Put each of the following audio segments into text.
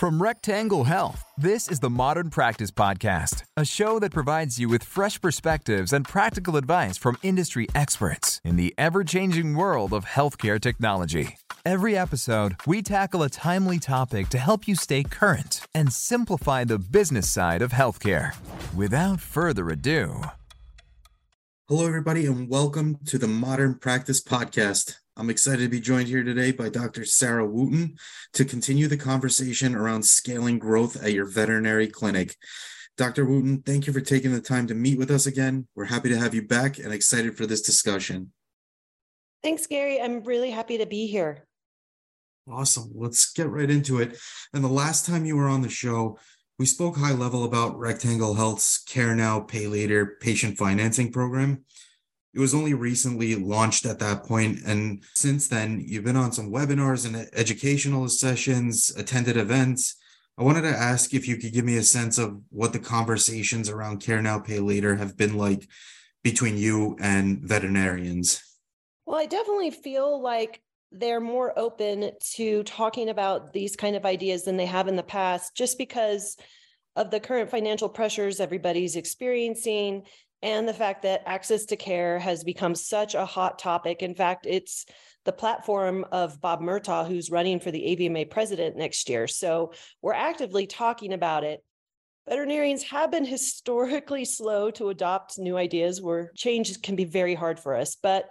From Rectangle Health, this is the Modern Practice Podcast, a show that provides you with fresh perspectives and practical advice from industry experts in the ever changing world of healthcare technology. Every episode, we tackle a timely topic to help you stay current and simplify the business side of healthcare. Without further ado, Hello, everybody, and welcome to the Modern Practice Podcast. I'm excited to be joined here today by Dr. Sarah Wooten to continue the conversation around scaling growth at your veterinary clinic. Dr. Wooten, thank you for taking the time to meet with us again. We're happy to have you back and excited for this discussion. Thanks, Gary. I'm really happy to be here. Awesome. Let's get right into it. And the last time you were on the show, we spoke high level about Rectangle Health's Care Now, Pay Later patient financing program. It was only recently launched at that point, and since then, you've been on some webinars and educational sessions, attended events. I wanted to ask if you could give me a sense of what the conversations around Care Now, Pay Later have been like between you and veterinarians. Well, I definitely feel like they're more open to talking about these kind of ideas than they have in the past, just because of the current financial pressures everybody's experiencing and the fact that access to care has become such a hot topic. In fact, it's the platform of Bob Murtaugh, who's running for the AVMA president next year. So we're actively talking about it. Veterinarians have been historically slow to adopt new ideas where change can be very hard for us. But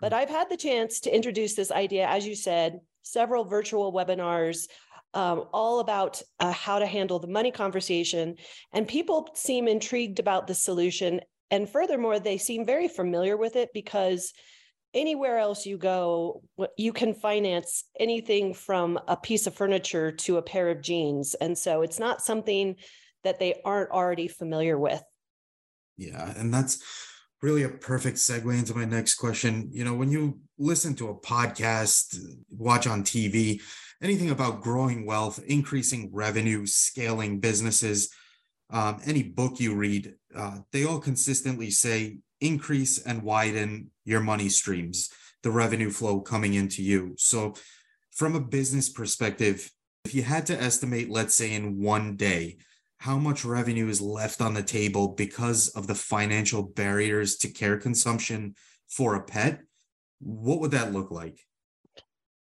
but I've had the chance to introduce this idea, as you said, several virtual webinars, um, all about uh, how to handle the money conversation. And people seem intrigued about the solution and furthermore, they seem very familiar with it because anywhere else you go, you can finance anything from a piece of furniture to a pair of jeans. And so it's not something that they aren't already familiar with. Yeah. And that's really a perfect segue into my next question. You know, when you listen to a podcast, watch on TV, anything about growing wealth, increasing revenue, scaling businesses, um, any book you read, uh, they all consistently say increase and widen your money streams, the revenue flow coming into you. So, from a business perspective, if you had to estimate, let's say in one day, how much revenue is left on the table because of the financial barriers to care consumption for a pet, what would that look like?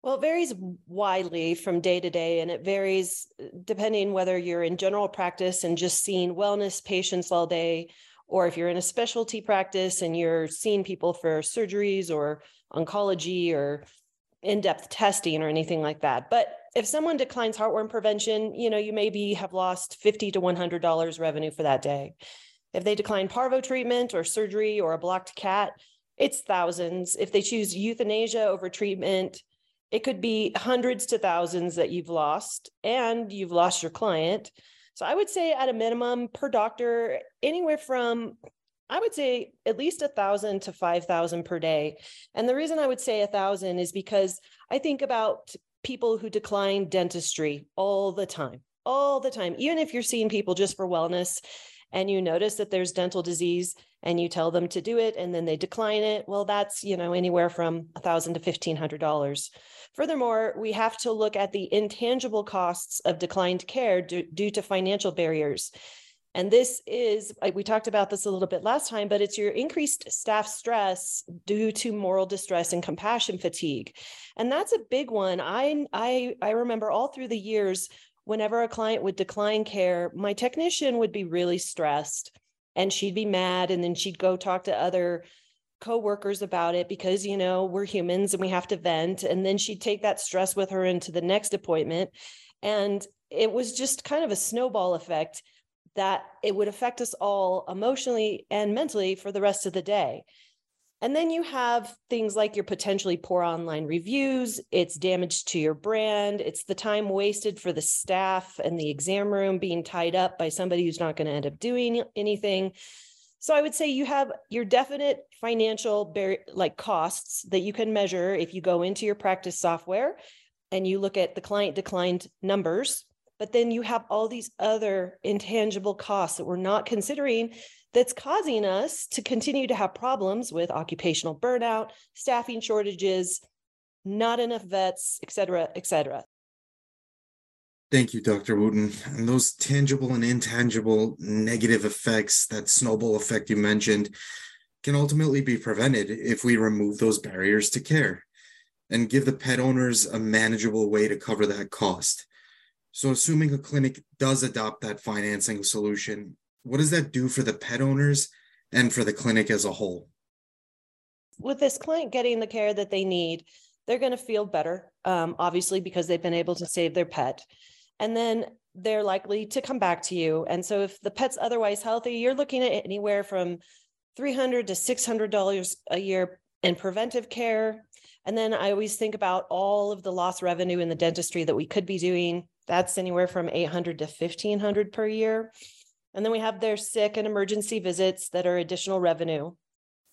Well, it varies widely from day to day, and it varies uh, depending whether you're in general practice and just seeing wellness patients all day, or if you're in a specialty practice and you're seeing people for surgeries or oncology or in-depth testing or anything like that. But if someone declines heartworm prevention, you know, you maybe have lost 50 to $100 revenue for that day. If they decline parvo treatment or surgery or a blocked cat, it's thousands. If they choose euthanasia over treatment, it could be hundreds to thousands that you've lost and you've lost your client. So I would say at a minimum per doctor, anywhere from I would say at least a thousand to five thousand per day. And the reason I would say a thousand is because I think about people who decline dentistry all the time, all the time. Even if you're seeing people just for wellness and you notice that there's dental disease, and you tell them to do it and then they decline it well that's you know anywhere from a thousand to fifteen hundred dollars. Furthermore we have to look at the intangible costs of declined care due, to financial barriers. And this is we talked about this a little bit last time but it's your increased staff stress due to moral distress and compassion fatigue. And that's a big one. I i i remember all through the years whenever a client would decline care my technician would be really stressed and she'd be mad and then she'd go talk to other coworkers about it because you know we're humans and we have to vent and then she'd take that stress with her into the next appointment and it was just kind of a snowball effect that it would affect us all emotionally and mentally for the rest of the day and then you have things like your potentially poor online reviews, it's damage to your brand, it's the time wasted for the staff and the exam room being tied up by somebody who's not going to end up doing anything. So I would say you have your definite financial bar- like costs that you can measure if you go into your practice software and you look at the client declined numbers, but then you have all these other intangible costs that we're not considering that's causing us to continue to have problems with occupational burnout, staffing shortages, not enough vets, et cetera, et cetera. Thank you, Dr. Wooten. And those tangible and intangible negative effects, that snowball effect you mentioned, can ultimately be prevented if we remove those barriers to care and give the pet owners a manageable way to cover that cost. So, assuming a clinic does adopt that financing solution, what does that do for the pet owners and for the clinic as a whole? With this client getting the care that they need, they're going to feel better, um, obviously, because they've been able to save their pet and then they're likely to come back to you. And so if the pet's otherwise healthy, you're looking at anywhere from 300 to $600 a year in preventive care. And then I always think about all of the lost revenue in the dentistry that we could be doing. That's anywhere from 800 to 1500 per year. And then we have their sick and emergency visits that are additional revenue.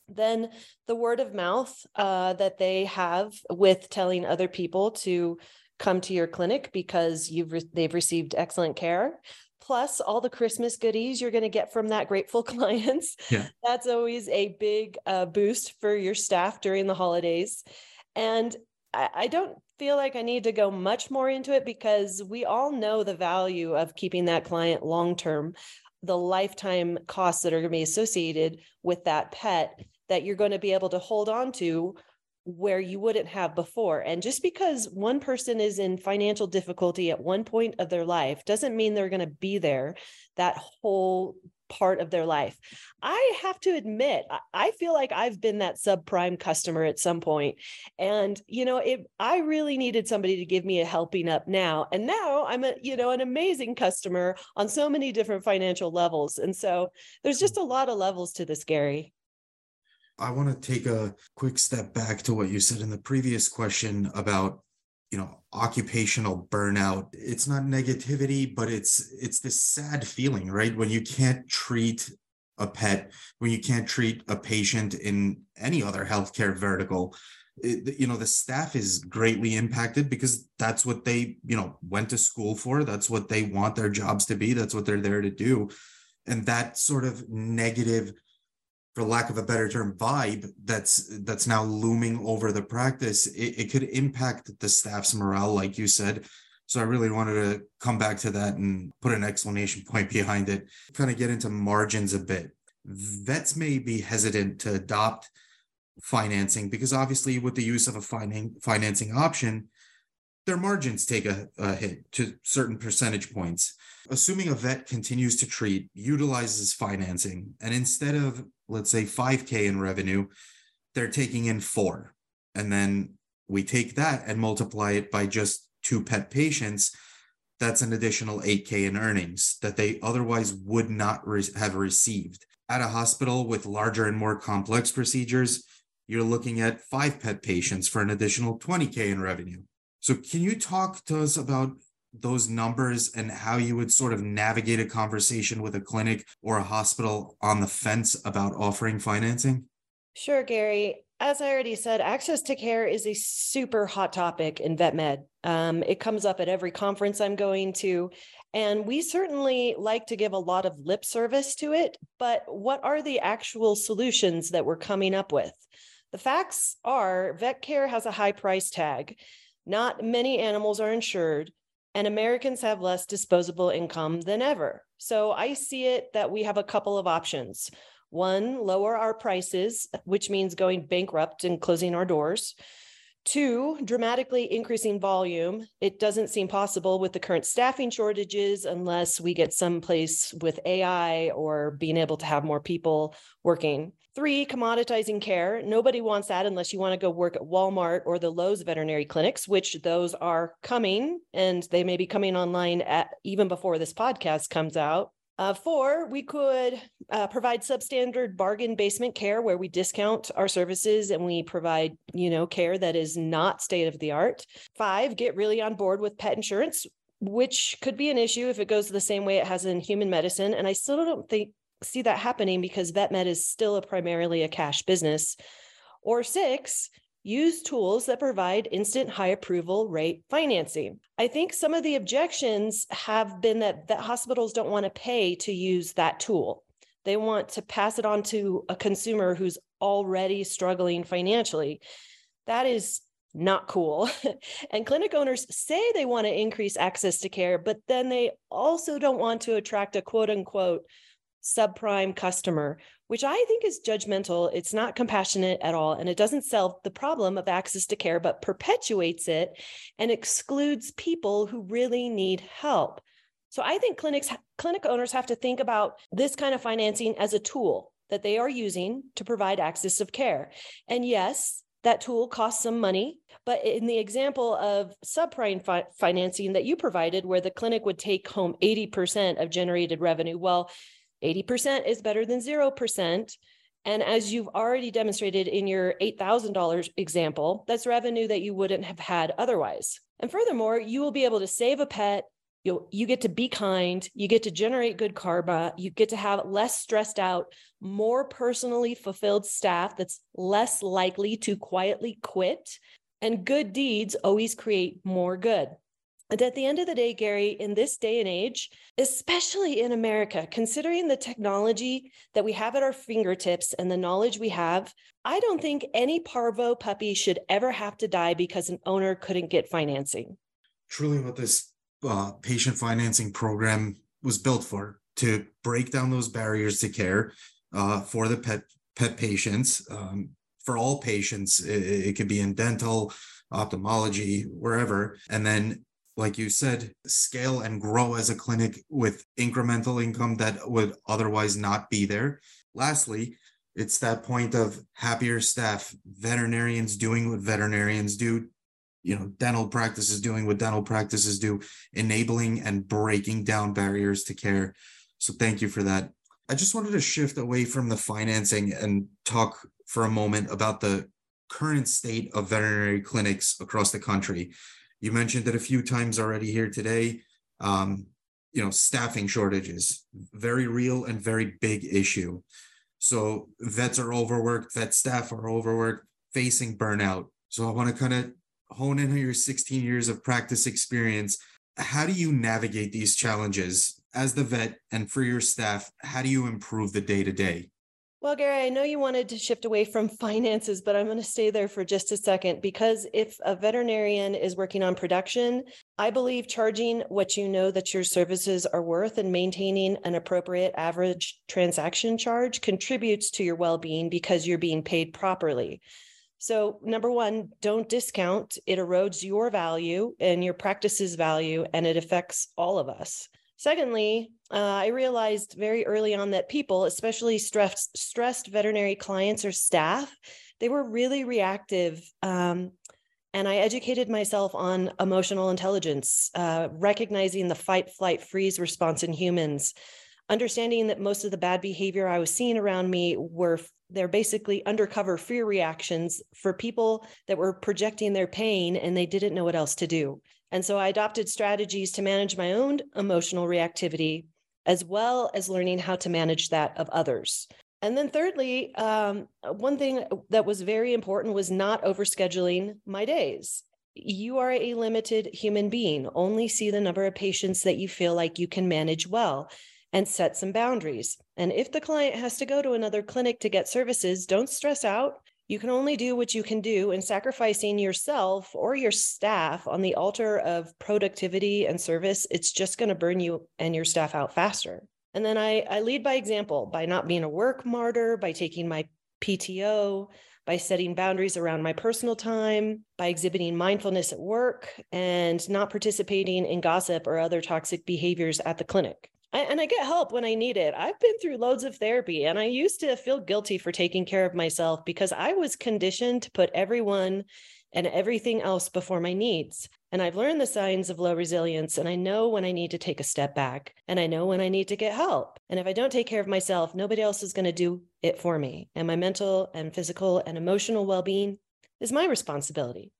Then the word of mouth uh, that they have with telling other people to come to your clinic because you've re- they've received excellent care plus all the christmas goodies you're going to get from that grateful clients yeah. that's always a big uh, boost for your staff during the holidays and I, I don't feel like i need to go much more into it because we all know the value of keeping that client long term the lifetime costs that are going to be associated with that pet that you're going to be able to hold on to where you wouldn't have before. And just because one person is in financial difficulty at one point of their life doesn't mean they're going to be there that whole part of their life. I have to admit, I feel like I've been that subprime customer at some point. And, you know, it I really needed somebody to give me a helping up now. And now I'm a, you know, an amazing customer on so many different financial levels. And so there's just a lot of levels to this, Gary. I want to take a quick step back to what you said in the previous question about you know occupational burnout. It's not negativity but it's it's this sad feeling right? When you can't treat a pet when you can't treat a patient in any other healthcare vertical eh, it, you know the staff is greatly impacted because that's what they you know went to school for. That's what they want their jobs to be. That's what they're there to do. And that sort of negative for lack of a better term vibe that's that's now looming over the practice it, it could impact the staff's morale like you said. So i really wanted to come back to that and put an explanation point behind it kind of get into margins a bit. Vets may be hesitant to adopt financing because obviously with the use of a finan- financing option their margins take a, a hit to certain percentage points assuming a vet continues to treat utilizes financing and instead of let's say 5K in revenue, they're taking in four. And then we take that and multiply it by just two pet patients. That's an additional 8K in earnings that they otherwise would not re- have received. At a hospital with larger and more complex procedures, you're looking at five pet patients for an additional 20K in revenue. So, can you talk to us about those numbers and how you would sort of navigate a conversation with a clinic or a hospital on the fence about offering financing? Sure, Gary. As I already said, access to care is a super hot topic in vet med. Um, it comes up at every conference I'm going to, and we certainly like to give a lot of lip service to it. But what are the actual solutions that we're coming up with? The facts are vet care has a high price tag. Not many animals are insured and Americans have less disposable income than ever. So I see it that we have a couple of options. One, lower our prices, which means going bankrupt and closing our doors. Two, dramatically increasing volume. It doesn't seem possible with the current staffing shortages unless we get someplace with AI or being able to have more people working. Three, commoditizing care. Nobody wants that unless you want to go work at Walmart or the Lowe's veterinary clinics, which those are coming and they may be coming online at even before this podcast comes out. Uh, four, we could uh, provide substandard bargain basement care where we discount our services and we provide, you know, care that is not state of the art. Five, get really on board with pet insurance, which could be an issue if it goes the same way it has in human medicine. And I still don't think see that happening because VetMed is still a primarily a cash business. Or six, use tools that provide instant high approval rate financing. I think some of the objections have been that, that hospitals don't want to pay to use that tool. They want to pass it on to a consumer who's already struggling financially. That is not cool. and clinic owners say they want to increase access to care, but then they also don't want to attract a quote unquote subprime customer, which I think is judgmental. It's not compassionate at all. And it doesn't solve the problem of access to care, but perpetuates it and excludes people who really need help. So I think clinics, clinic owners have to think about this kind of financing as a tool that they are using to provide access of care. And yes, that tool costs some money. But in the example of subprime fi- financing that you provided, where the clinic would take home 80% of generated revenue, well, 80% is better than 0%. And as you've already demonstrated in your $8,000 example, that's revenue that you wouldn't have had otherwise. And furthermore, you will be able to save a pet. You you get to be kind. You get to generate good karma. You get to have less stressed out, more personally fulfilled staff that's less likely to quietly quit. And good deeds always create more good. And at the end of the day, Gary, in this day and age, especially in America, considering the technology that we have at our fingertips and the knowledge we have, I don't think any parvo puppy should ever have to die because an owner couldn't get financing. Truly, what this uh, patient financing program was built for to break down those barriers to care uh, for the pet pet patients. Um, for all patients, it, it could be in dental, ophthalmology, wherever, and then like you said, scale and grow as a clinic with incremental income that would otherwise not be there. Lastly, it's that point of happier staff, veterinarians doing what veterinarians do, you know, dental practices doing what dental practices do, enabling and breaking down barriers to care. So thank you for that. I just wanted to shift away from the financing and talk for a moment about the current state of veterinary clinics across the country. You mentioned it a few times already here today. Um, you know, staffing shortages, very real and very big issue. So vets are overworked, vet staff are overworked, facing burnout. So I want to kind of hone in on your 16 years of practice experience. How do you navigate these challenges as the vet and for your staff? How do you improve the day to day? Well, Gary, I know you wanted to shift away from finances, but I'm going to stay there for just a second because if a veterinarian is working on production, I believe charging what you know that your services are worth and maintaining an appropriate average transaction charge contributes to your well being because you're being paid properly. So, number one, don't discount. It erodes your value and your practice's value, and it affects all of us. Secondly, uh, I realized very early on that people, especially stressed, veterinary clients or staff, they were really reactive. Um, and I educated myself on emotional intelligence, uh, recognizing the fight, flight, freeze response in humans, understanding that most of the bad behavior I was seeing around me were they're basically undercover fear reactions for people that were projecting their pain and they didn't know what else to do. And so I adopted strategies to manage my own emotional reactivity, as well as learning how to manage that of others. And then, thirdly, um, one thing that was very important was not overscheduling my days. You are a limited human being. Only see the number of patients that you feel like you can manage well and set some boundaries. And if the client has to go to another clinic to get services, don't stress out. You can only do what you can do, and sacrificing yourself or your staff on the altar of productivity and service, it's just going to burn you and your staff out faster. And then I, I lead by example by not being a work martyr, by taking my PTO, by setting boundaries around my personal time, by exhibiting mindfulness at work, and not participating in gossip or other toxic behaviors at the clinic and I get help when I need it. I've been through loads of therapy and I used to feel guilty for taking care of myself because I was conditioned to put everyone and everything else before my needs. And I've learned the signs of low resilience and I know when I need to take a step back and I know when I need to get help. And if I don't take care of myself, nobody else is going to do it for me. And my mental and physical and emotional well being is my responsibility.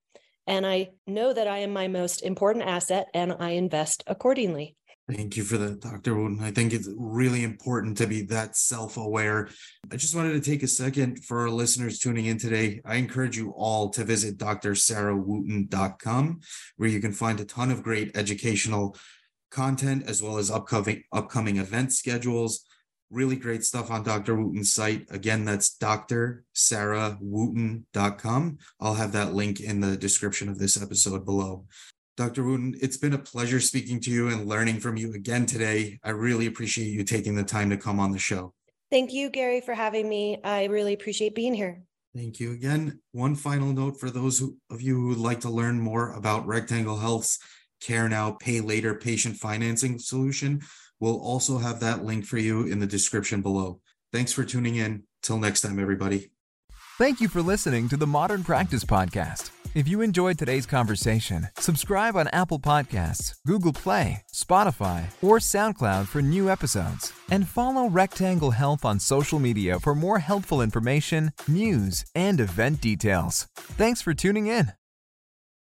And I know that I am my most important asset and I invest accordingly. Thank you for that, Dr. Wooten. I think it's really important to be that self aware. I just wanted to take a second for our listeners tuning in today. I encourage you all to visit drsarahwooten.com, where you can find a ton of great educational content as well as upcoming upcoming event schedules. Really great stuff on Dr. Wooten's site. Again, that's drsarahwooten.com. I'll have that link in the description of this episode below. Dr. Wooten, it's been a pleasure speaking to you and learning from you again today. I really appreciate you taking the time to come on the show. Thank you, Gary, for having me. I really appreciate being here. Thank you again. One final note for those who, of you who would like to learn more about Rectangle Health's Care Now, Pay Later patient financing solution. We'll also have that link for you in the description below. Thanks for tuning in. Till next time, everybody. Thank you for listening to the Modern Practice Podcast. If you enjoyed today's conversation, subscribe on Apple Podcasts, Google Play, Spotify, or SoundCloud for new episodes. And follow Rectangle Health on social media for more helpful information, news, and event details. Thanks for tuning in.